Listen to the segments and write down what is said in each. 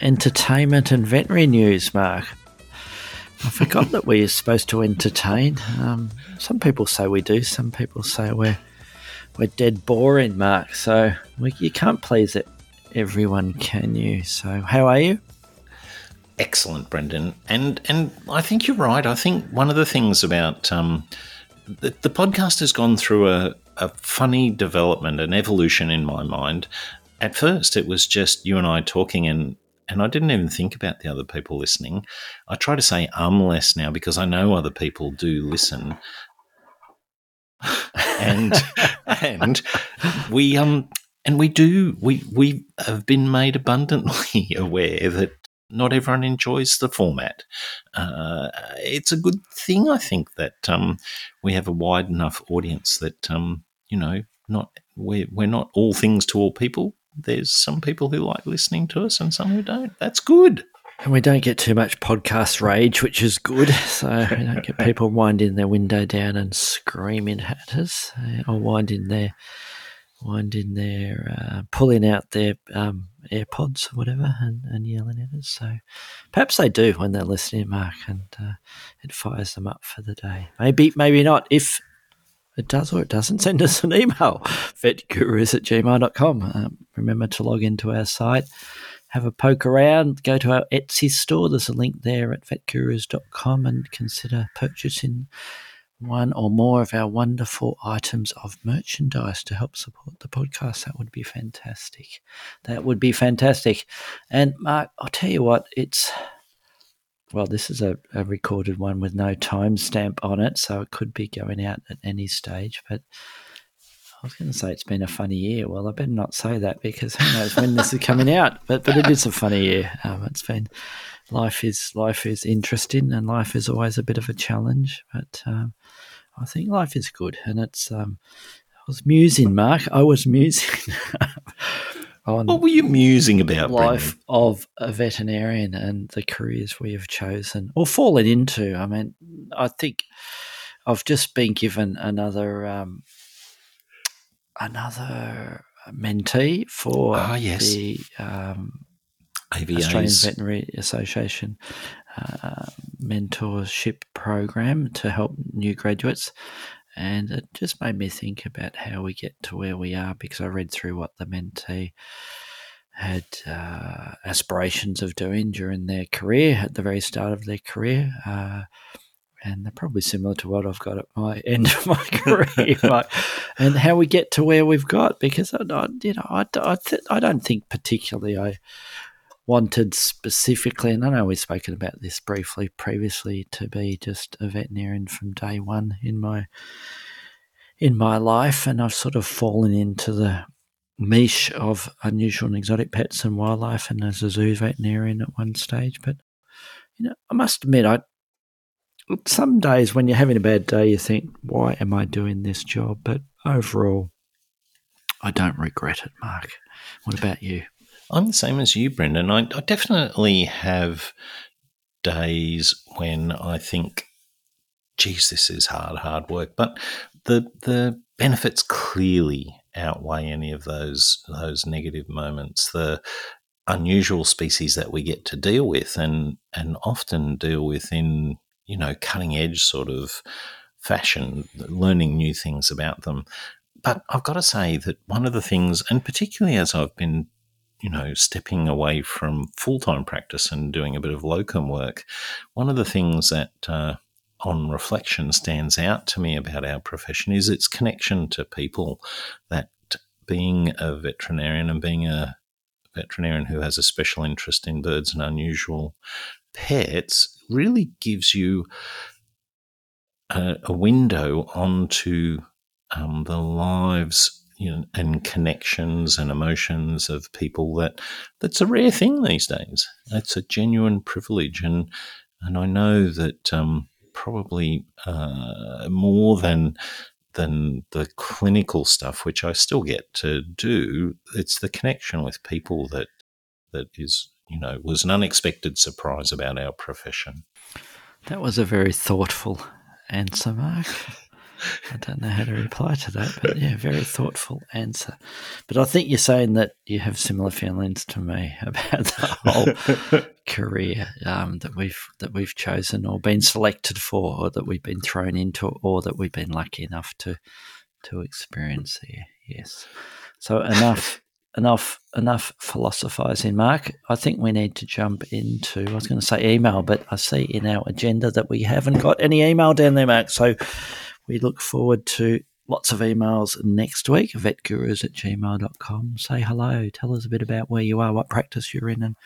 entertainment and veterinary news, Mark. I forgot that we're supposed to entertain. Um, some people say we do. Some people say we're we're dead boring, Mark. So we, you can't please it, everyone, can you? So how are you? Excellent, Brendan. And and I think you're right. I think one of the things about um, the, the podcast has gone through a, a funny development, an evolution in my mind. At first, it was just you and I talking, and and I didn't even think about the other people listening. I try to say um less now because I know other people do listen. and and we um and we do we we have been made abundantly aware that not everyone enjoys the format. Uh, it's a good thing, I think, that um, we have a wide enough audience that um, you know, not we're we're not all things to all people there's some people who like listening to us and some who don't. That's good. And we don't get too much podcast rage, which is good. So we don't get people winding their window down and screaming at us, or winding their, winding their, uh, pulling out their um, AirPods or whatever, and, and, yelling at us. So perhaps they do when they're listening, Mark, and uh, it fires them up for the day. Maybe, maybe not. If it does or it doesn't, send us an email, vetgurus at gmail.com. Um, remember to log into our site, have a poke around, go to our Etsy store. There's a link there at vetgurus.com and consider purchasing one or more of our wonderful items of merchandise to help support the podcast. That would be fantastic. That would be fantastic. And Mark, I'll tell you what, it's well, this is a, a recorded one with no timestamp on it, so it could be going out at any stage. But I was going to say it's been a funny year. Well, I better not say that because who knows when this is coming out. But but it is a funny year. Um, it's been life is life is interesting, and life is always a bit of a challenge. But um, I think life is good, and it's. Um, I was musing, Mark. I was musing. on what were you musing about life Brendan? of a veterinarian and the careers we have chosen or fallen into. I mean, I think I've just been given another um, another mentee for oh, yes. the um, Australian Veterinary Association uh, mentorship program to help new graduates. And it just made me think about how we get to where we are because I read through what the mentee had uh, aspirations of doing during their career at the very start of their career. Uh, and they're probably similar to what I've got at my end of my career, and how we get to where we've got. Because I, I you know, I, I, th- I don't think particularly I wanted specifically, and I know we've spoken about this briefly previously, to be just a veterinarian from day one in my in my life, and I've sort of fallen into the niche of unusual and exotic pets and wildlife, and as a zoo veterinarian at one stage. But you know, I must admit, I some days when you're having a bad day, you think, "Why am I doing this job?" But overall, I don't regret it, Mark. What about you? I'm the same as you, Brendan. I, I definitely have days when I think, geez, this is hard, hard work. But the the benefits clearly outweigh any of those those negative moments. The unusual species that we get to deal with and and often deal with in, you know, cutting edge sort of fashion, learning new things about them. But I've got to say that one of the things, and particularly as I've been you know, stepping away from full time practice and doing a bit of locum work, one of the things that uh, on reflection stands out to me about our profession is its connection to people. That being a veterinarian and being a veterinarian who has a special interest in birds and unusual pets really gives you a, a window onto um, the lives you know, and connections and emotions of people that that's a rare thing these days. It's a genuine privilege, and and I know that um, probably uh, more than than the clinical stuff, which I still get to do. It's the connection with people that that is you know was an unexpected surprise about our profession. That was a very thoughtful answer, Mark. I don't know how to reply to that, but yeah, very thoughtful answer. But I think you're saying that you have similar feelings to me about the whole career um, that we've that we've chosen or been selected for, or that we've been thrown into, or that we've been lucky enough to to experience here. Yes. So enough. Enough enough philosophizing mark. I think we need to jump into i was going to say email but i see in our agenda that we haven't got any email down there mark. So we look forward to lots of emails next week, vetgurus at gmail.com. Say hello, tell us a bit about where you are, what practice you're in, and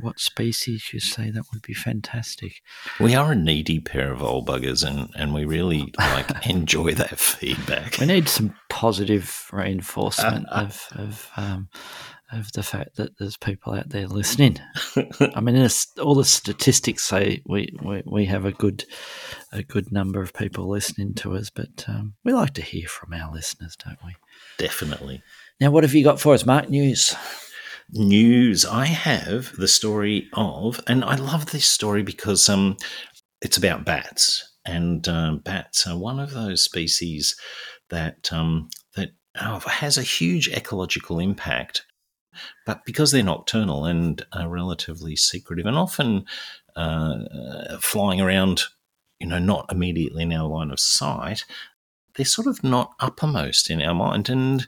what species you say. That would be fantastic. We are a needy pair of old buggers, and, and we really like enjoy that feedback. We need some positive reinforcement of, of um, of the fact that there's people out there listening. I mean, all the statistics say we, we, we have a good a good number of people listening to us, but um, we like to hear from our listeners, don't we? Definitely. Now, what have you got for us, Mark? News. News. I have the story of, and I love this story because um, it's about bats, and um, bats are one of those species that um, that oh, has a huge ecological impact but because they're nocturnal and are relatively secretive and often uh, flying around, you know, not immediately in our line of sight, they're sort of not uppermost in our mind. And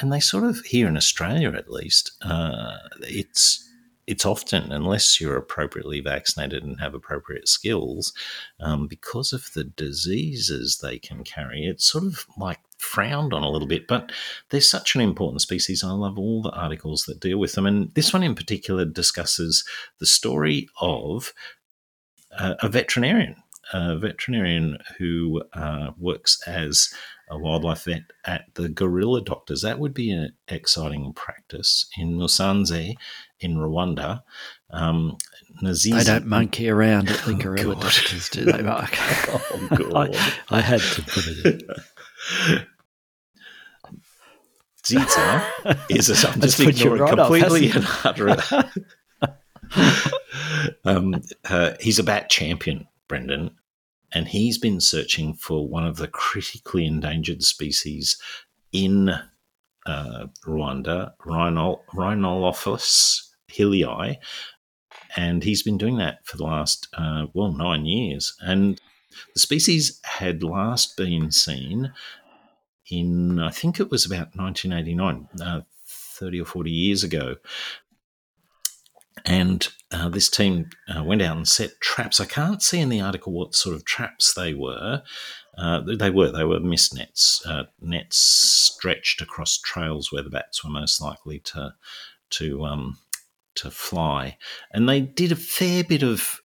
and they sort of here in Australia at least, uh, it's it's often, unless you're appropriately vaccinated and have appropriate skills, um, because of the diseases they can carry, it's sort of like frowned on a little bit. But they're such an important species. I love all the articles that deal with them. And this one in particular discusses the story of uh, a veterinarian, a veterinarian who uh, works as a wildlife vet at the Gorilla Doctors. That would be an exciting practice in Musanze in Rwanda. Um, Nziza, they don't monkey around at the oh, Gorilla God. Doctors, do they, Mark? oh, God. I, I, had to put it in. Zita is a, I'm just ignoring right completely and utterly. um, uh, he's a bat champion, Brendan, and he's been searching for one of the critically endangered species in uh, Rwanda, Rhinol- Rhinolophus hillei, and he's been doing that for the last uh, well nine years. And the species had last been seen in I think it was about 1989, uh, 30 or 40 years ago. And uh, this team uh, went out and set traps. I can't see in the article what sort of traps they were. Uh, they were they were mist nets, uh, nets stretched across trails where the bats were most likely to to um, to fly, and they did a fair bit of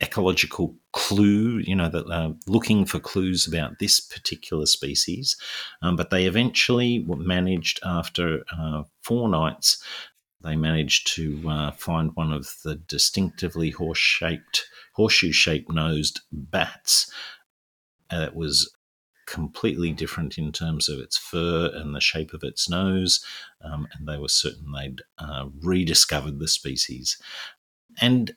ecological clue, you know, that uh, looking for clues about this particular species. Um, but they eventually managed, after uh, four nights, they managed to uh, find one of the distinctively horse-shaped, horseshoe-shaped nosed bats that was completely different in terms of its fur and the shape of its nose, um, and they were certain they'd uh, rediscovered the species. And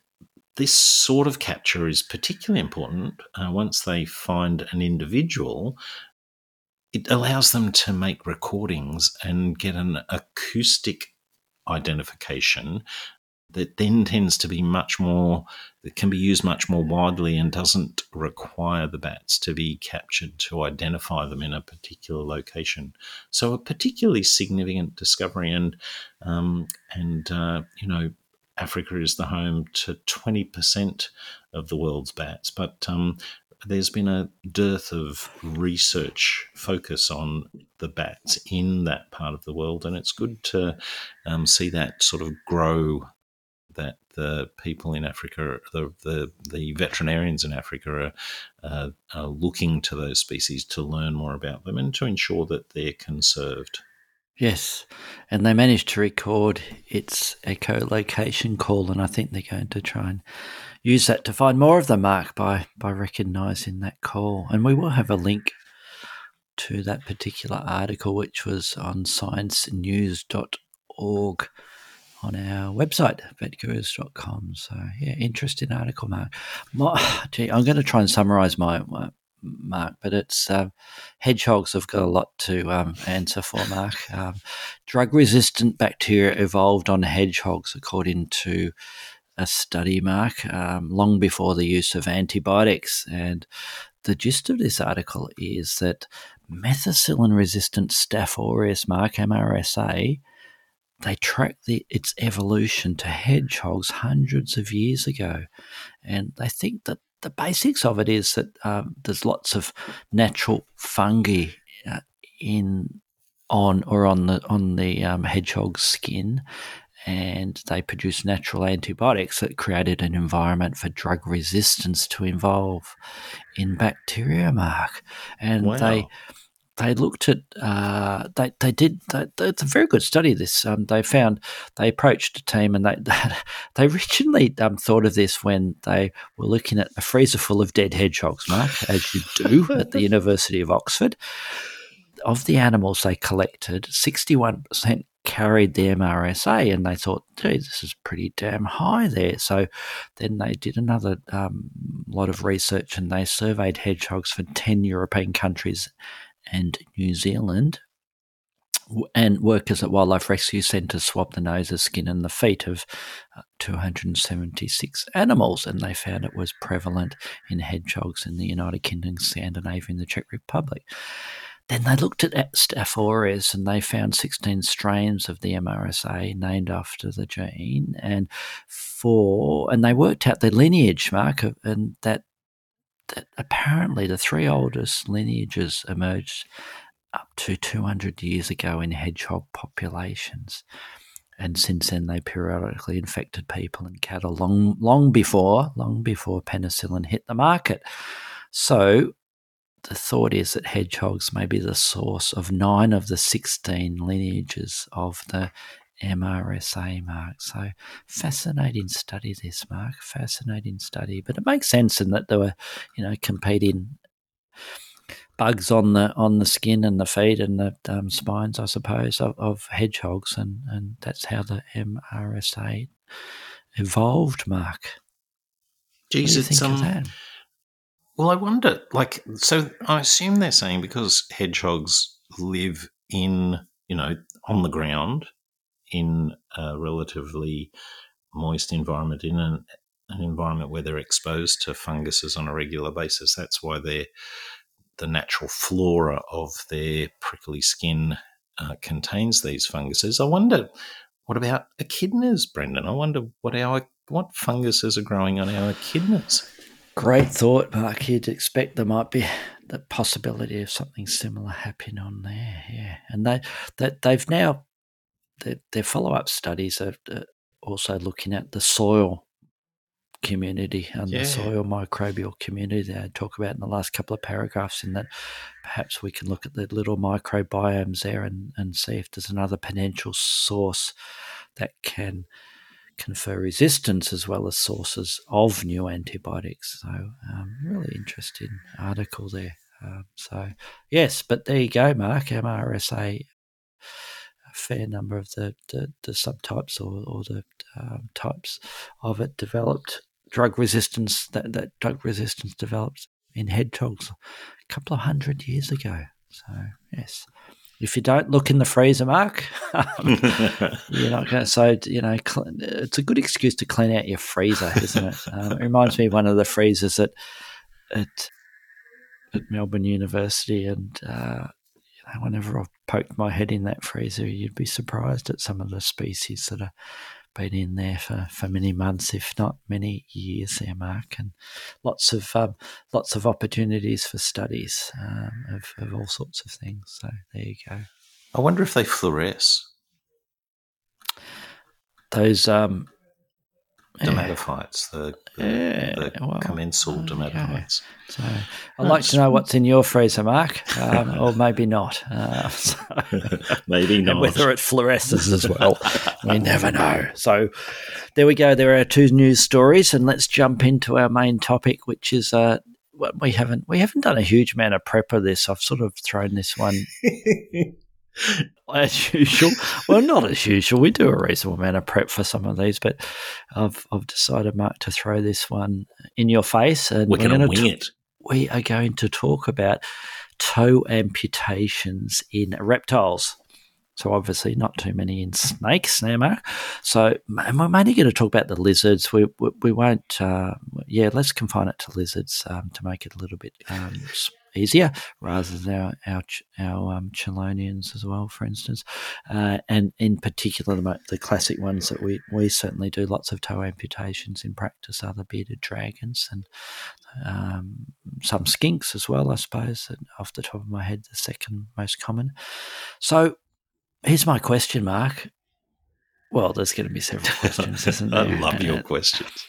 this sort of capture is particularly important uh, once they find an individual. It allows them to make recordings and get an acoustic identification that then tends to be much more that can be used much more widely and doesn't require the bats to be captured to identify them in a particular location. So a particularly significant discovery, and um, and uh, you know Africa is the home to 20% of the world's bats, but um, there's been a dearth of research focus on the bats in that part of the world, and it's good to um, see that sort of grow that the people in Africa, the the, the veterinarians in Africa, are, uh, are looking to those species to learn more about them and to ensure that they're conserved. Yes, and they managed to record its echolocation call, and I think they're going to try and use that to find more of the mark by by recognising that call. And we will have a link to that particular article, which was on sciencenews.org on our website, vetgurus.com. So, yeah, interesting article, Mark. My, gee, I'm going to try and summarize my, my Mark, but it's uh, hedgehogs have got a lot to um, answer for, Mark. Um, drug resistant bacteria evolved on hedgehogs, according to a study, Mark, um, long before the use of antibiotics. And the gist of this article is that methicillin resistant Staph aureus, Mark, MRSA, they track the, its evolution to hedgehogs hundreds of years ago. And they think that the basics of it is that um, there's lots of natural fungi uh, in on or on the on the um, hedgehog's skin, and they produced natural antibiotics that created an environment for drug resistance to evolve in bacteria, Mark. And wow. they they looked at uh, they they did they, it's a very good study. This um, they found they approached a team and they they originally um, thought of this when they were looking at a freezer full of dead hedgehogs, Mark, as you do at the University of Oxford. Of the animals they collected, sixty one percent carried the MRSA, and they thought, gee, this is pretty damn high there. So then they did another um, lot of research and they surveyed hedgehogs for 10 European countries and New Zealand. And workers at wildlife rescue centres swabbed the nose, noses, skin, and the feet of uh, 276 animals, and they found it was prevalent in hedgehogs in the United Kingdom, Scandinavia, and the Czech Republic. Then they looked at Staph aureus and they found 16 strains of the MRSA named after the gene, and four, and they worked out the lineage, Mark, and that that apparently the three oldest lineages emerged up to 200 years ago in hedgehog populations. And since then, they periodically infected people and cattle long, long before, long before penicillin hit the market. So, the thought is that hedgehogs may be the source of nine of the 16 lineages of the MRSA, Mark. So fascinating study, this, Mark. Fascinating study. But it makes sense in that there were, you know, competing bugs on the on the skin and the feet and the um, spines, I suppose, of, of, hedgehogs, and and that's how the MRSA evolved, Mark. Jesus, it's um, well, I wonder, like, so I assume they're saying because hedgehogs live in, you know, on the ground in a relatively moist environment, in an, an environment where they're exposed to funguses on a regular basis. That's why they're the natural flora of their prickly skin uh, contains these funguses. I wonder, what about echidnas, Brendan? I wonder what our what funguses are growing on our echidnas. Great thought, Mark. You'd expect there might be the possibility of something similar happening on there. Yeah, and they that they've now their, their follow up studies are also looking at the soil community and yeah. the soil microbial community that I talk about in the last couple of paragraphs in that perhaps we can look at the little microbiomes there and, and see if there's another potential source that can confer resistance as well as sources of new antibiotics. So um, really interesting article there. Um, so yes, but there you go, Mark. MRSA a fair number of the, the, the subtypes or, or the um, types of it developed drug resistance that, that drug resistance developed in hedgehogs a couple of hundred years ago. So yes, if you don't look in the freezer, Mark, um, you're not going to. So you know, it's a good excuse to clean out your freezer, isn't it? Um, it reminds me of one of the freezers at at, at Melbourne University, and uh, whenever I've poked my head in that freezer, you'd be surprised at some of the species that have been in there for, for many months, if not many years. There, Mark, and lots of um, lots of opportunities for studies um, of, of all sorts of things. So there you go. I wonder if they fluoresce. Those um, dermatophytes, the, the, Yeah, the well, commensal okay. dermatophytes. So I'd like to know what's in your freezer, Mark, um, or maybe not. Uh, so- Maybe and not. whether it fluoresces as well. we never know. So there we go. There are two news stories, and let's jump into our main topic, which is uh, we haven't we haven't done a huge amount of prep of this. I've sort of thrown this one as usual. Well, not as usual. We do a reasonable amount of prep for some of these, but I've I've decided, Mark, to throw this one in your face, and We're going to wing t- it. we are going to talk about toe amputations in reptiles. So obviously not too many in snakes now, Mark. So and we're mainly going to talk about the lizards. We we, we won't. Uh, yeah, let's confine it to lizards um, to make it a little bit um, easier, rather than our our, our um, chelonians as well, for instance, uh, and in particular the, the classic ones that we we certainly do lots of toe amputations in practice are the bearded dragons and um, some skinks as well, I suppose. And off the top of my head, the second most common. So here's my question, Mark. Well, there's going to be several questions, isn't I love your Uh, questions.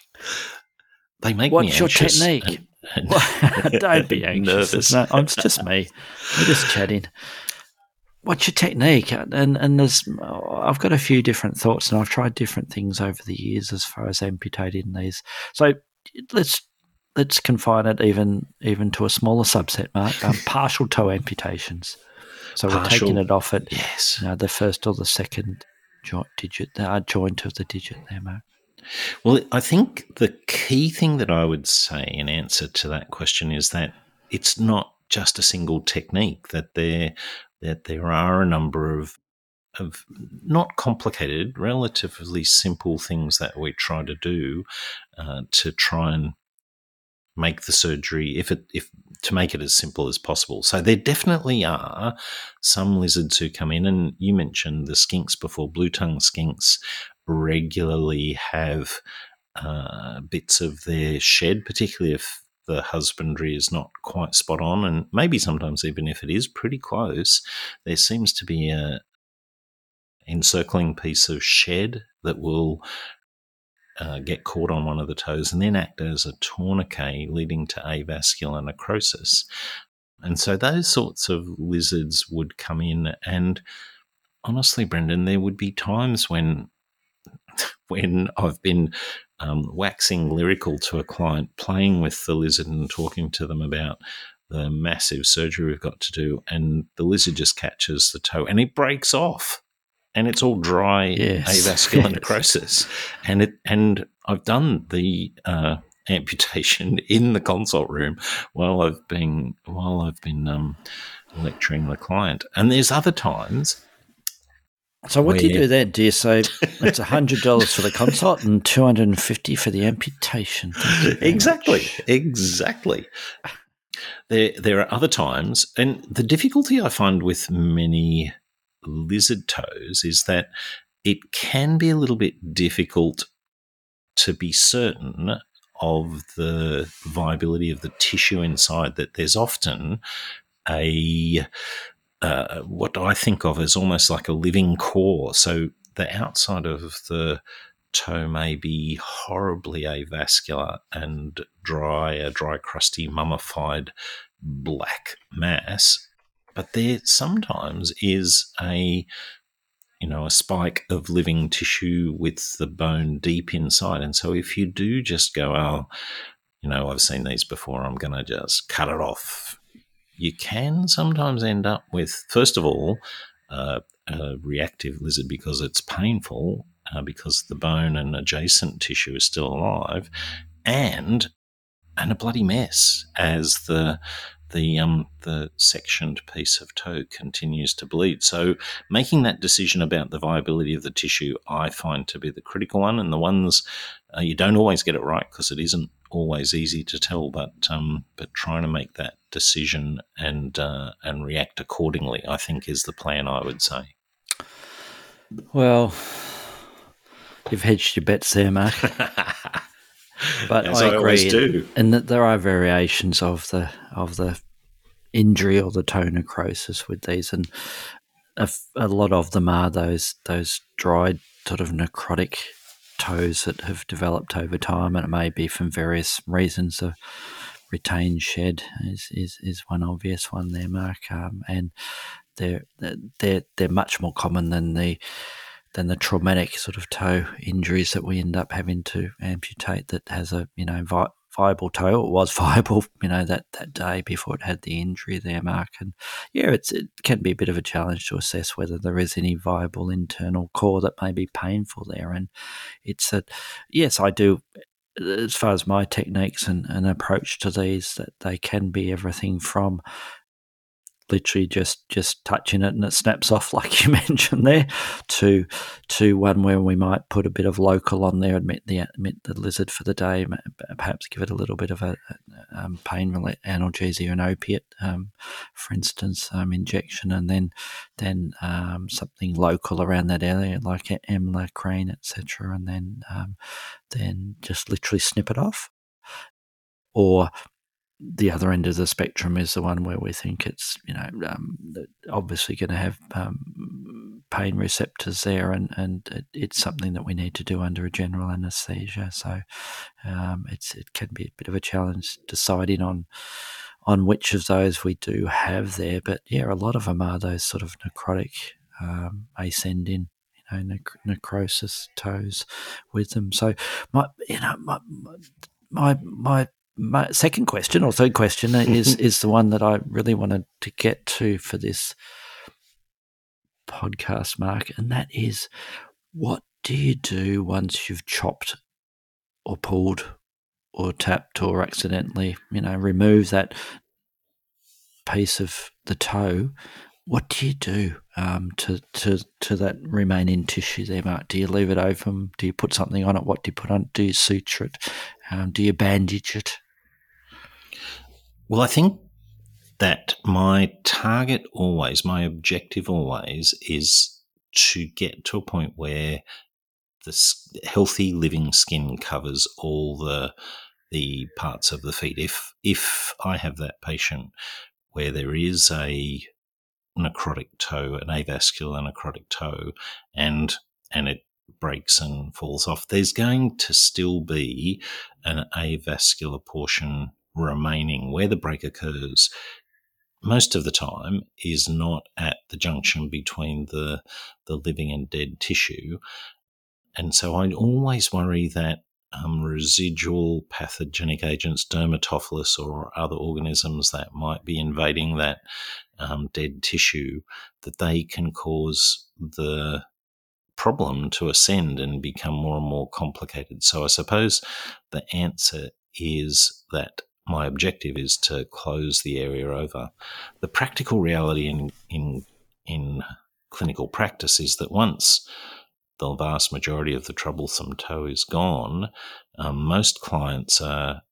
They make What's me your anxious technique? and- and- don't be anxious. not, it's just me. We're just chatting. What's your technique? And and there's I've got a few different thoughts, and I've tried different things over the years as far as amputating these. So let's let's confine it even even to a smaller subset, Mark. Um, partial toe amputations. So we're taking it off at yes. you know, the first or the second joint digit, the uh, joint of the digit there, Mark. Well, I think the key thing that I would say in answer to that question is that it's not just a single technique. That there that there are a number of of not complicated, relatively simple things that we try to do uh, to try and make the surgery if it if to make it as simple as possible. So there definitely are some lizards who come in, and you mentioned the skinks before. Blue tongue skinks regularly have uh, bits of their shed, particularly if the husbandry is not quite spot on, and maybe sometimes even if it is pretty close, there seems to be a encircling piece of shed that will uh, get caught on one of the toes and then act as a tourniquet, leading to avascular necrosis. And so those sorts of lizards would come in, and honestly, Brendan, there would be times when when I've been um, waxing lyrical to a client, playing with the lizard and talking to them about the massive surgery we've got to do, and the lizard just catches the toe and it breaks off, and it's all dry Yes. avascular Yes. necrosis, and it and I've done the uh, amputation in the consult room while I've been while I've been um, lecturing the client, and there's other times So what do you do then? Do you say it's hundred dollars for the consult and two hundred and fifty for the amputation? Thank you very exactly, much. exactly. There, there are other times, and the difficulty I find with many lizard toes is that it can be a little bit difficult to be certain of the viability of the tissue inside. That there's often a uh, what I think of as almost like a living core. So the outside of the toe may be horribly avascular and dry, a dry, crusty, mummified black mass. But there sometimes is a you know, a spike of living tissue with the bone deep inside. And so if you do just go, oh, you know, I've seen these before, I'm going to just cut it off, you can sometimes end up with, first of all, uh, a reactive lizard because it's painful, uh, because the bone and adjacent tissue is still alive, and and a bloody mess as the the um the sectioned piece of toe continues to bleed. So making that decision about the viability of the tissue, I find to be the critical one, and the ones uh, you don't always get it right because it isn't always easy to tell. But um, but trying to make that decision and uh, and react accordingly, I think, is the plan. I would say. Well, you've hedged your bets there, Mark. But As I I agree, do. and that there are variations of the of the injury or the toe necrosis with these, and a, f- a lot of them are those those dried sort of necrotic toes that have developed over time, and it may be from various reasons. The retained shed is, is, is one obvious one there, Mark, um, and they're they're they're much more common than the than the traumatic sort of toe injuries that we end up having to amputate that has a you know vi- viable toe. It was viable, you know, that, that day before it had the injury there, Mark. And yeah, it's it can be a bit of a challenge to assess whether there is any viable internal core that may be painful there. And it's that yes, I do as far as my techniques and, and approach to these, that they can be everything from literally just just touching it and it snaps off like you mentioned there to to one where we might put a bit of local on there admit the admit the lizard for the day perhaps give it a little bit of a, a um, pain analgesia and opiate um, for instance um, injection and then then um, something local around that area like EMLA cream etc and then um, then just literally snip it off. Or the other end of the spectrum is the one where we think it's you know um, obviously going to have um, pain receptors there, and and it, it's something that we need to do under a general anaesthesia. So um, it's it can be a bit of a challenge deciding on on which of those we do have there. But yeah, a lot of them are those sort of necrotic um, ascending you know, necrosis toes with them. So my, you know, my, my, my my second question or third question is is the one that I really wanted to get to for this podcast, Mark, and that is what do you do once you've chopped or pulled or tapped or accidentally, you know, remove that piece of the toe? What do you do um, to, to to that remaining tissue there, Mark? Do you leave it open? Do you put something on it? What do you put on? Do you suture it? Um, do you bandage it? Well, I think that my target always, my objective always is to get to a point where the healthy living skin covers all the the parts of the feet. If if I have that patient where there is a necrotic toe, an avascular necrotic toe, and and it breaks and falls off, there's going to still be an avascular portion remaining where the break occurs most of the time is not at the junction between the the living and dead tissue. And so i always worry that um, residual pathogenic agents, dermatophilus or other organisms that might be invading that um, dead tissue, that they can cause the problem to ascend and become more and more complicated. So I suppose the answer is that my objective is to close the area over. The practical reality in in in clinical practice is that once the vast majority of the troublesome toe is gone, um, most clients are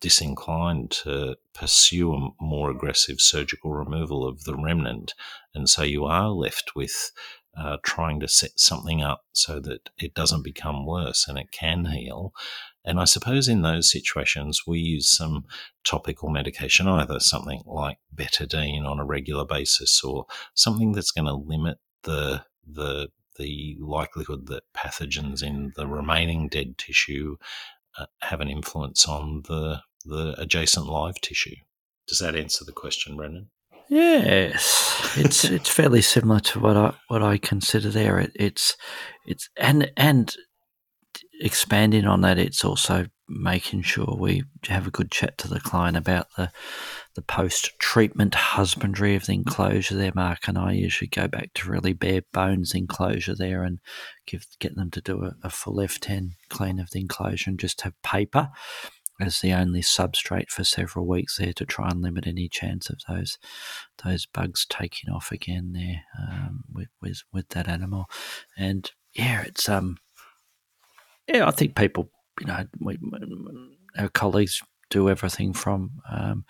disinclined to pursue a more aggressive surgical removal of the remnant, and so you are left with uh, trying to set something up so that it doesn't become worse and it can heal. And I suppose in those situations, we use some topical medication, either something like betadine on a regular basis or something that's going to limit the, the, the likelihood that pathogens in the remaining dead tissue uh, have an influence on the, the adjacent live tissue. Does that answer the question, Brendan? Yes, it's it's fairly similar to what I what I consider there. It, it's it's and and expanding on that, it's also making sure we have a good chat to the client about the the post treatment husbandry of the enclosure there, Mark. And I usually go back to really bare bones enclosure there and give get them to do a, a full F10 clean of the enclosure and just have paper as the only substrate for several weeks there to try and limit any chance of those those bugs taking off again there um, with, with with that animal. And yeah, it's um yeah, I think people, you know, we, our colleagues do everything from um,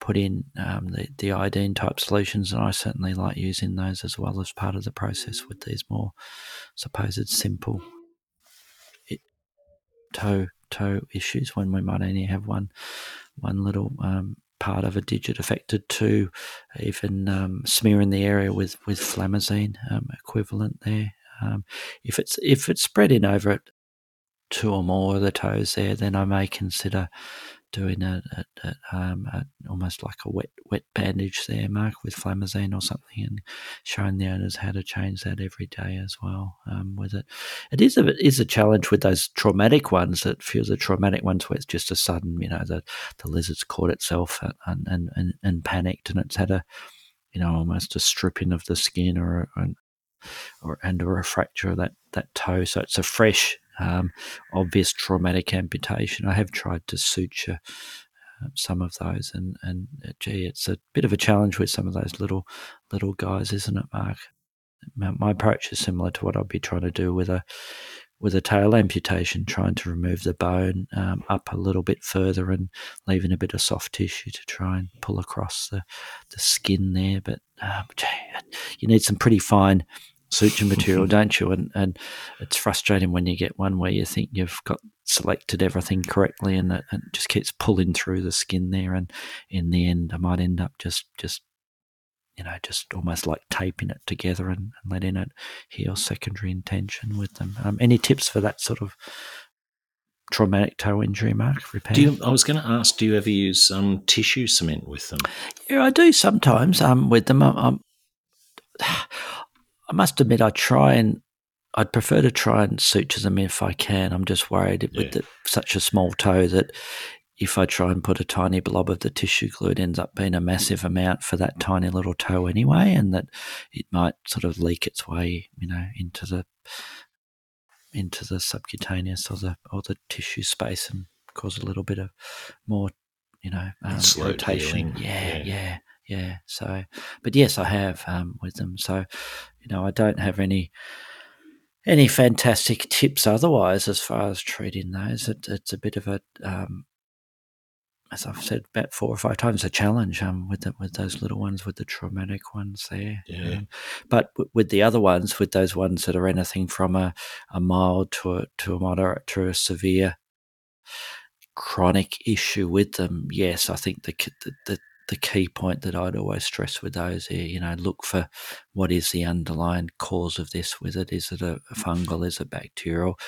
put in um, the, the iodine type solutions, and I certainly like using those as well as part of the process with these more supposed simple it, toe toe issues when we might only have one one little um, part of a digit affected to even um, smearing the area with with flamazine um, equivalent there. Um, if it's if it's spreading over it two or more of the toes there, then I may consider doing a, a, a, um, a, almost like a wet wet bandage there, Mark, with flamazine or something, and showing the owners how to change that every day as well. Um, with it, it is a it is a challenge with those traumatic ones. That feels the traumatic ones where it's just a sudden, you know, the the lizard's caught itself and and and, and panicked, and it's had a you know almost a stripping of the skin or an or and or a fracture of that that toe. So it's a fresh, um, obvious traumatic amputation. I have tried to suture uh, some of those, and and uh, gee, it's a bit of a challenge with some of those little little guys, isn't it, Mark? My, approach is similar to what I'd be trying to do with a with a tail amputation, trying to remove the bone um, up a little bit further and leaving a bit of soft tissue to try and pull across the, the skin there. But um, you need some pretty fine suture material, don't you? And and it's frustrating when you get one where you think you've got selected everything correctly and it, it just keeps pulling through the skin there. And in the end, I might end up just just you know just almost like taping it together and, and letting it heal secondary intention with them. Um, any tips for that sort of traumatic toe injury, Mark? Repair? You, I was going to ask, do you ever use um, tissue cement with them? Yeah, I do sometimes um, with them. I'm, I'm I must admit, I try and I'd prefer to try and suture them if I can. I'm just worried yeah. with the, such a small toe that if I try and put a tiny blob of the tissue glue, it ends up being a massive amount for that tiny little toe anyway, and that it might sort of leak its way, you know, into the into the subcutaneous or the or the tissue space and cause a little bit of more, you know, um, irritation. Yeah, yeah, yeah, yeah. So, but yes, I have um, with them. So, you know, I don't have any any fantastic tips otherwise as far as treating those. It, it's a bit of a, um, as I've said about four or five times, a challenge um, with the, with those little ones, with the traumatic ones there. Yeah. Um, but w- with the other ones, with those ones that are anything from a, a mild to a, to a moderate to a severe chronic issue with them, yes, I think the, the, the the key point that I'd always stress with those here, you know, look for what is the underlying cause of this with it. Is it a, fungal? Is it bacterial?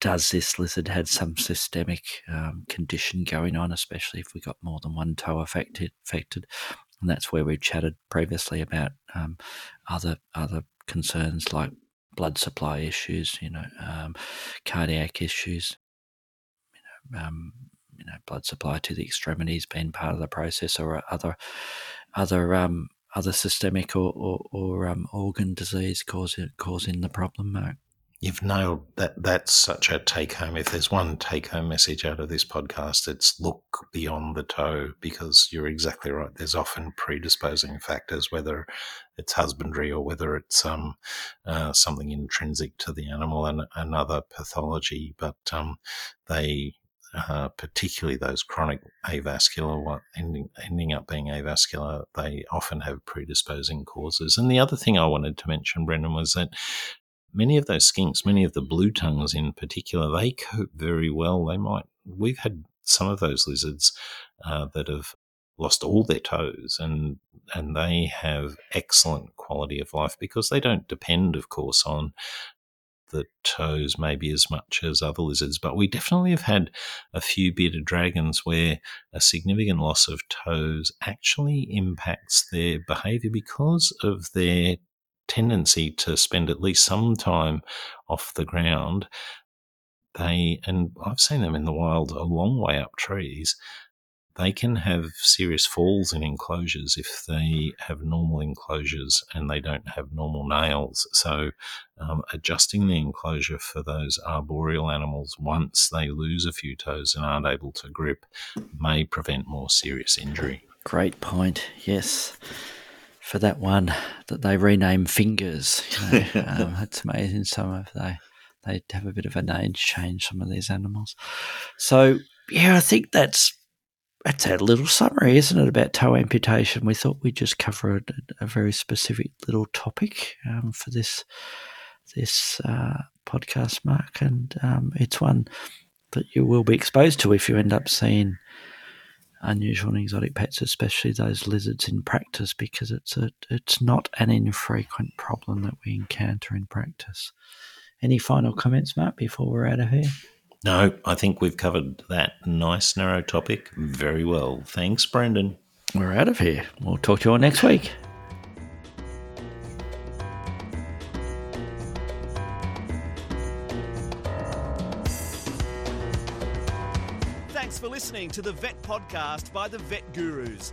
Does this lizard have some systemic um, condition going on, especially if we got more than one toe affected? affected? And that's where we chatted previously about um, other other concerns like blood supply issues, you know, um, cardiac issues, you know, um, know blood supply to the extremities being part of the process, or other other um, other systemic or, or, or um, organ disease causing causing the problem, Mark. You've nailed that. That's such a take home. If there's one take home message out of this podcast, it's look beyond the toe because you're exactly right. There's often predisposing factors, whether it's husbandry or whether it's um, uh, something intrinsic to the animal and another pathology, but um, they uh, particularly those chronic avascular ending, ending up being avascular, they often have predisposing causes. And the other thing I wanted to mention, Brendan, was that many of those skinks, many of the blue tongues in particular, they cope very well. They might, we've had some of those lizards uh, that have lost all their toes and and they have excellent quality of life because they don't depend of course on the toes maybe as much as other lizards, but we definitely have had a few bearded dragons where a significant loss of toes actually impacts their behavior because of their tendency to spend at least some time off the ground. They, and I've seen them in the wild a long way up trees, they can have serious falls in enclosures if they have normal enclosures and they don't have normal nails. So, um, adjusting the enclosure for those arboreal animals once they lose a few toes and aren't able to grip may prevent more serious injury. Great point. Yes. For that one that they rename fingers, you know, um, it's amazing. Some of they they have a bit of a name change. Some of these animals. So yeah, I think that's that's a little summary, isn't it, about toe amputation? We thought we'd just cover a, a very specific little topic um, for this this uh, podcast, Mark, and um, it's one that you will be exposed to if you end up seeing unusual and exotic pets, especially those lizards in practice, because it's a it's not an infrequent problem that we encounter in practice. Any final comments, Mark, before we're out of here? No, I think we've covered that nice narrow topic very well. Thanks, Brendan. We're out of here. We'll talk to you all next week. Thanks for listening to the Vet Podcast by the Vet Gurus.